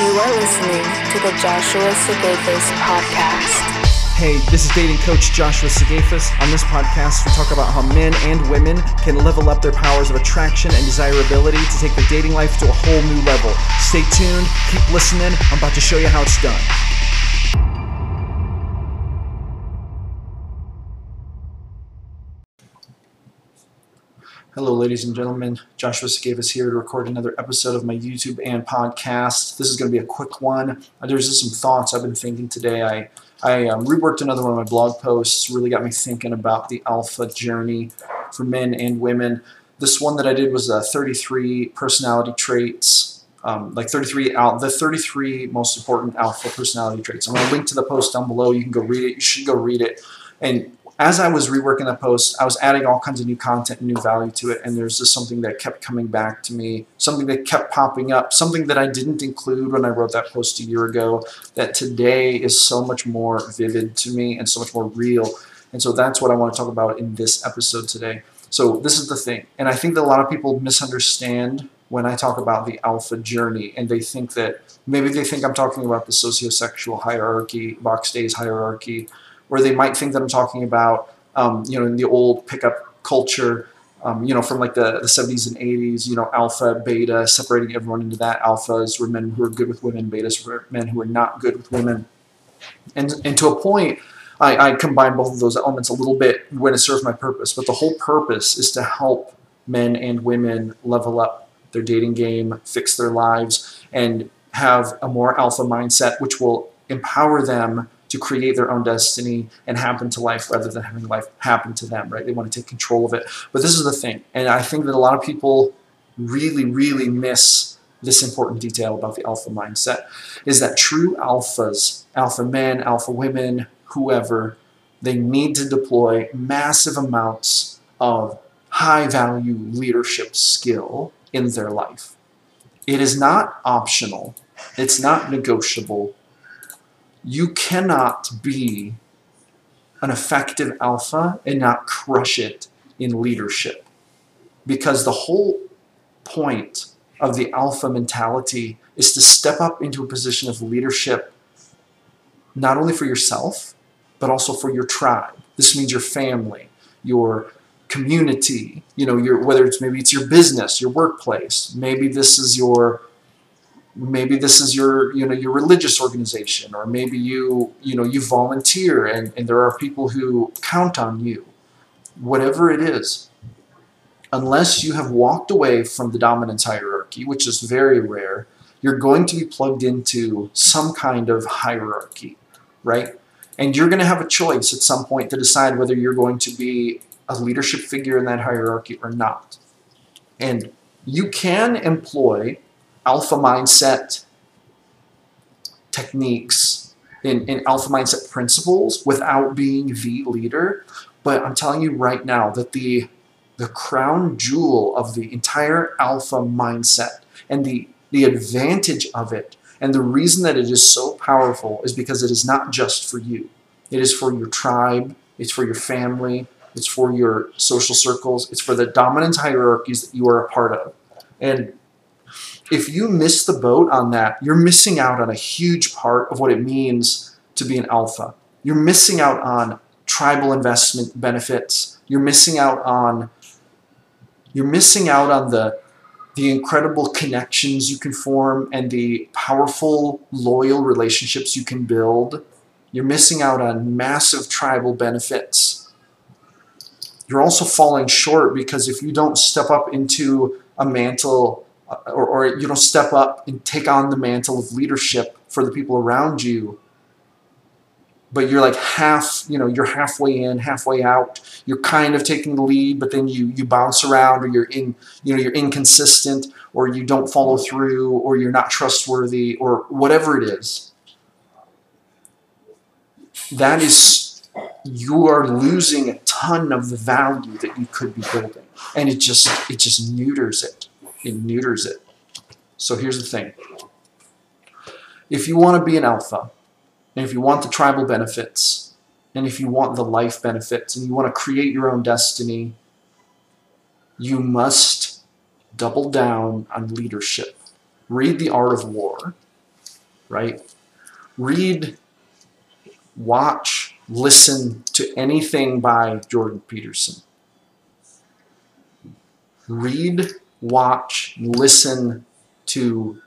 You are listening to the Joshua Sigafus podcast. Hey, this is dating coach Joshua Sigafus. On this podcast, we talk about how men and women can level up their powers of attraction and desirability to take their dating life to a whole new level. Stay tuned, keep listening. I'm about to show you how it's done. Hello, ladies and gentlemen. Joshua Sigafus here to record another episode of my YouTube and podcast. This is going to be a quick one. Uh, There's just some thoughts I've been thinking today. I I um, reworked another one of my blog posts. Really got me thinking about the alpha journey for men and women. This one that I did was uh, 33 personality traits, um, like 33 out the 33 most important alpha personality traits. I'm going to link to the post down below. You can go read it. You should go read it. And as I was reworking the post, I was adding all kinds of new content and new value to it, and there's just something that kept coming back to me, something that kept popping up, something that I didn't include when I wrote that post a year ago, that today is so much more vivid to me and so much more real. And so that's what I want to talk about in this episode today. So this is the thing, and I think that a lot of people misunderstand when I talk about the alpha journey, and they think that maybe they think I'm talking about the sociosexual hierarchy, Vox Day's hierarchy, where they might think that I'm talking about, um, you know, in the old pickup culture, um, you know, from like the, the 70s and 80s, you know, alpha, beta, separating everyone into that. Alphas were men who are good with women, betas were men who are not good with women. And, and to a point, I, I combine both of those elements a little bit when it serves my purpose. But the whole purpose is to help men and women level up their dating game, fix their lives, and have a more alpha mindset, which will empower them to create their own destiny and happen to life rather than having life happen to them, right? They want to take control of it. But this is the thing, and I think that a lot of people really, really miss this important detail about the alpha mindset is that true alphas, alpha men, alpha women, whoever, they need to deploy massive amounts of high value leadership skill in their life. It is not optional, it's not negotiable, you cannot be an effective alpha and not crush it in leadership. Because the whole point of the alpha mentality is to step up into a position of leadership, not only for yourself, but also for your tribe. This means your family, your community, you know, your whether it's maybe it's your business, your workplace, maybe this is your maybe this is your you know your religious organization or maybe you you know you volunteer and, and there are people who count on you. Whatever it is unless you have walked away from the dominance hierarchy which is very rare you're going to be plugged into some kind of hierarchy right? And you're going to have a choice at some point to decide whether you're going to be a leadership figure in that hierarchy or not. And you can employ alpha mindset techniques in, in alpha mindset principles without being the leader. But I'm telling you right now that the the crown jewel of the entire alpha mindset and the the advantage of it and the reason that it is so powerful is because it is not just for you. It is for your tribe, it's for your family, it's for your social circles, it's for the dominant hierarchies that you are a part of. And if you miss the boat on that, you're missing out on a huge part of what it means to be an alpha. You're missing out on tribal investment benefits. You're missing out on you're missing out on the the incredible connections you can form and the powerful loyal relationships you can build. You're missing out on massive tribal benefits. You're also falling short because if you don't step up into a mantle Uh, or, or you know step up and take on the mantle of leadership for the people around you. But you're like half you know you're halfway in halfway out. You're kind of taking the lead but then you you bounce around or you're in you know you're inconsistent or you don't follow through or you're not trustworthy or whatever it is. That is you are losing a ton of the value that you could be building. And it just it just neuters it it neuters it. So here's the thing. If you want to be an alpha, and if you want the tribal benefits, and if you want the life benefits, and you want to create your own destiny, you must double down on leadership. Read The Art of War. right? Read, watch, listen to anything by Jordan Peterson. Read, watch, listen to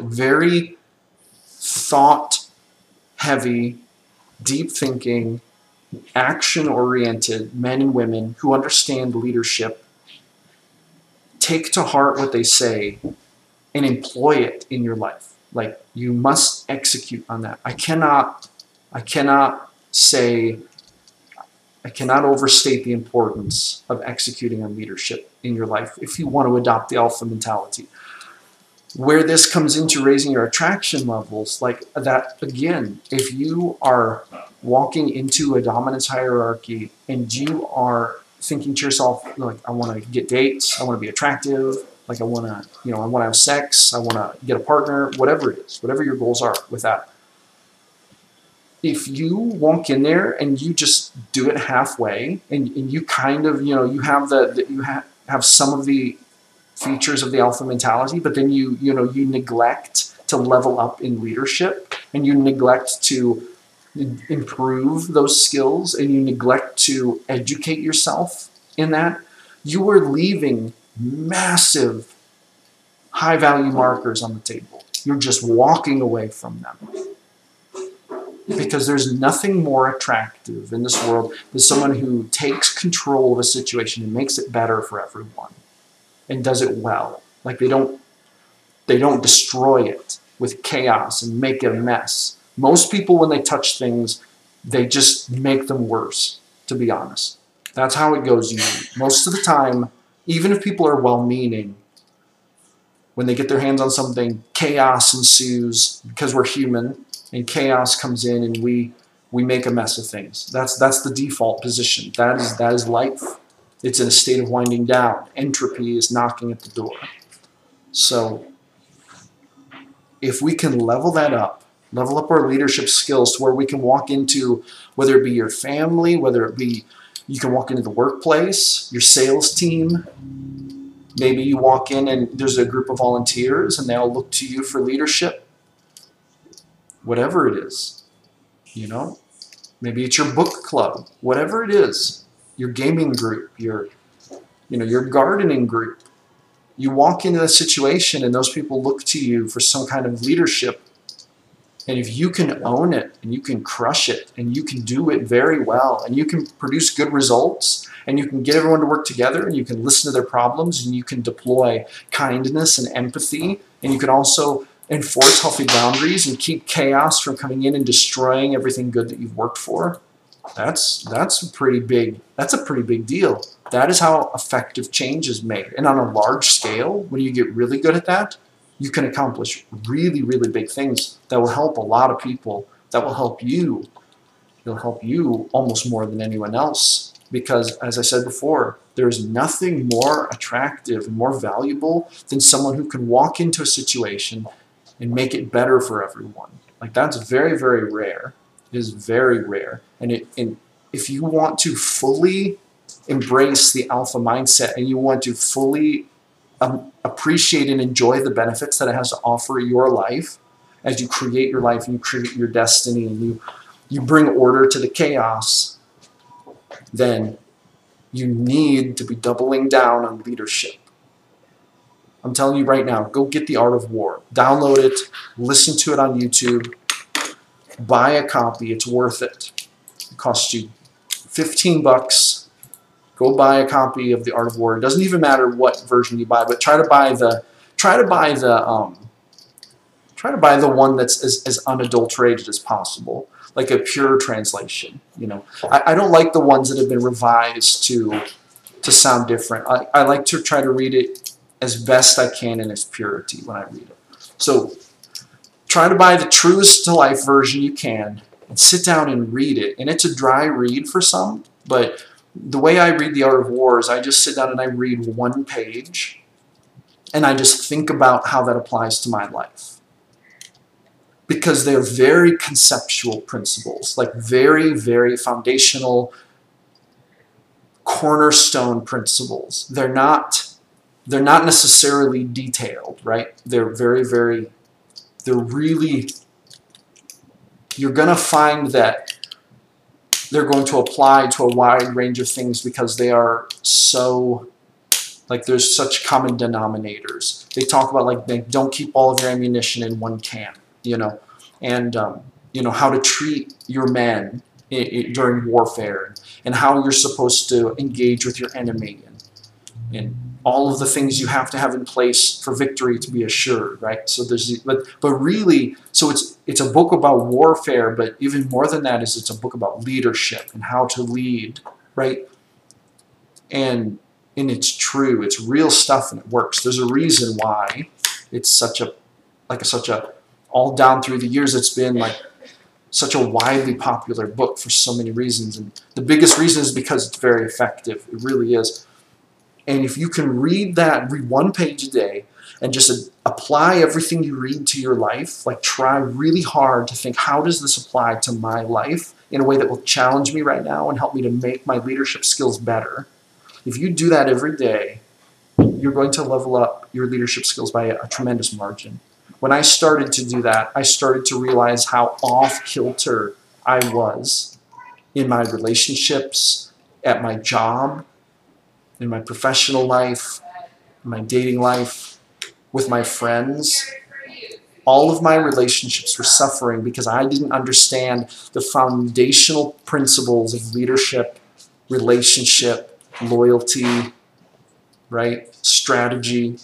very thought heavy, deep thinking, action oriented men and women who understand leadership. Take to heart what they say and employ it in your life. Like you must execute on that. I cannot I cannot say I cannot overstate the importance of executing on leadership in your life if you want to adopt the alpha mentality. Where this comes into raising your attraction levels, like that again, if you are walking into a dominance hierarchy and you are thinking to yourself, like, I want to get dates, I want to be attractive, like I want to, you know, I want to have sex, I want to get a partner, whatever it is, whatever your goals are with that. If you walk in there and you just do it halfway and, and you kind of, you know, you have the, the you have, have some of the features of the alpha mentality, but then you, you know, you neglect to level up in leadership and you neglect to improve those skills and you neglect to educate yourself in that, you are leaving massive high value markers on the table. You're just walking away from them. Because there's nothing more attractive in this world than someone who takes control of a situation and makes it better for everyone and does it well. Like they don't they don't destroy it with chaos and make it a mess. Most people when they touch things, they just make them worse, to be honest. That's how it goes usually. Most of the time, even if people are well meaning, when they get their hands on something, chaos ensues because we're human and chaos comes in and we we make a mess of things. That's that's the default position. That is that is life. It's in a state of winding down. Entropy is knocking at the door. So if we can level that up, level up our leadership skills to where we can walk into whether it be your family, whether it be you can walk into the workplace, your sales team. Maybe you walk in and there's a group of volunteers and they all look to you for leadership. Whatever it is, you know. Maybe it's your book club, whatever it is, your gaming group, your you know, your gardening group. You walk into a situation and those people look to you for some kind of leadership and if you can own it and you can crush it and you can do it very well and you can produce good results and you can get everyone to work together and you can listen to their problems and you can deploy kindness and empathy and you can also enforce healthy boundaries and keep chaos from coming in and destroying everything good that you've worked for. That's that's a pretty big that's a pretty big deal. That is how effective change is made. And on a large scale, when you get really good at that, you can accomplish really, really big things that will help a lot of people, that will help you. It'll help you almost more than anyone else. Because, as I said before, there is nothing more attractive and more valuable than someone who can walk into a situation and make it better for everyone. Like, that's very, very rare. It is very rare. And, it, and if you want to fully embrace the alpha mindset and you want to fully um, appreciate and enjoy the benefits that it has to offer your life as you create your life and you create your destiny and you you bring order to the chaos then you need to be doubling down on leadership i'm telling you right now go get the art of war download it listen to it on youtube buy a copy it's worth it it costs you 15 bucks Go buy a copy of the Art of War. It doesn't even matter what version you buy, but try to buy the try to buy the um, try to buy the one that's as, as unadulterated as possible, like a pure translation. You know, I, I don't like the ones that have been revised to to sound different. I, I like to try to read it as best I can in its purity when I read it. So try to buy the truest to life version you can and sit down and read it. And it's a dry read for some, but the way I read The Art of War is I just sit down and I read one page and I just think about how that applies to my life. Because they're very conceptual principles, like very, very foundational cornerstone principles. They're not they're not necessarily detailed, right? They're very, very they're really you're going to find that they're going to apply to a wide range of things because they are so like there's such common denominators. They talk about like they don't keep all of your ammunition in one can, you know, and um, you know how to treat your men during warfare and how you're supposed to engage with your enemy and, and all of the things you have to have in place for victory to be assured, right? So there's, but but really, so it's it's a book about warfare, but even more than that is it's a book about leadership and how to lead, right? And and it's true, it's real stuff, and it works. There's a reason why it's such a like a, such a all down through the years. It's been like such a widely popular book for so many reasons, and the biggest reason is because it's very effective. It really is. And if you can read that, read one page a day, and just apply everything you read to your life, like try really hard to think, how does this apply to my life in a way that will challenge me right now and help me to make my leadership skills better? If you do that every day, you're going to level up your leadership skills by a, a tremendous margin. When I started to do that, I started to realize how off kilter I was in my relationships, at my job, in my professional life, my dating life, with my friends. All of my relationships were suffering because I didn't understand the foundational principles of leadership, relationship, loyalty, right? Strategy.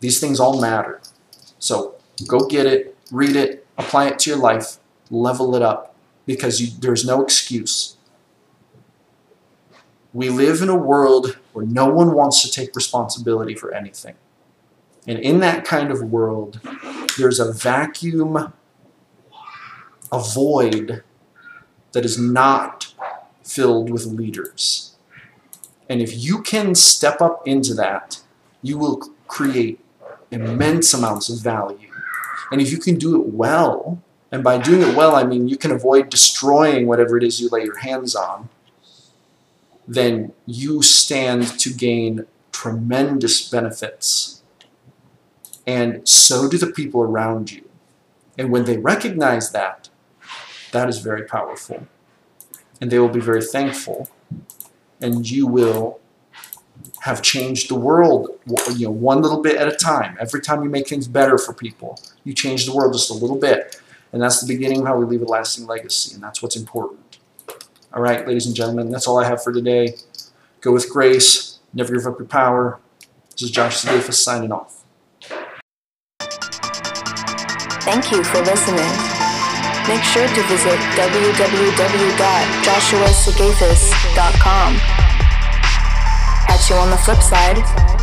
These things all matter. So go get it, read it, apply it to your life, level it up because you, there's no excuse. We live in a world where no one wants to take responsibility for anything. And in that kind of world, there's a vacuum, a void that is not filled with leaders. And if you can step up into that, you will create immense amounts of value. And if you can do it well, and by doing it well, I mean you can avoid destroying whatever it is you lay your hands on, then you stand to gain tremendous benefits. And so do the people around you. And when they recognize that, that is very powerful. And they will be very thankful. And you will have changed the world you know, one little bit at a time. Every time you make things better for people, you change the world just a little bit. And that's the beginning of how we leave a lasting legacy. And that's what's important. All right, ladies and gentlemen, that's all I have for today. Go with grace. Never give up your power. This is Josh Sigafus signing off. Thank you for listening. Make sure to visit www.joshuasigafus.com. Catch you on the flip side.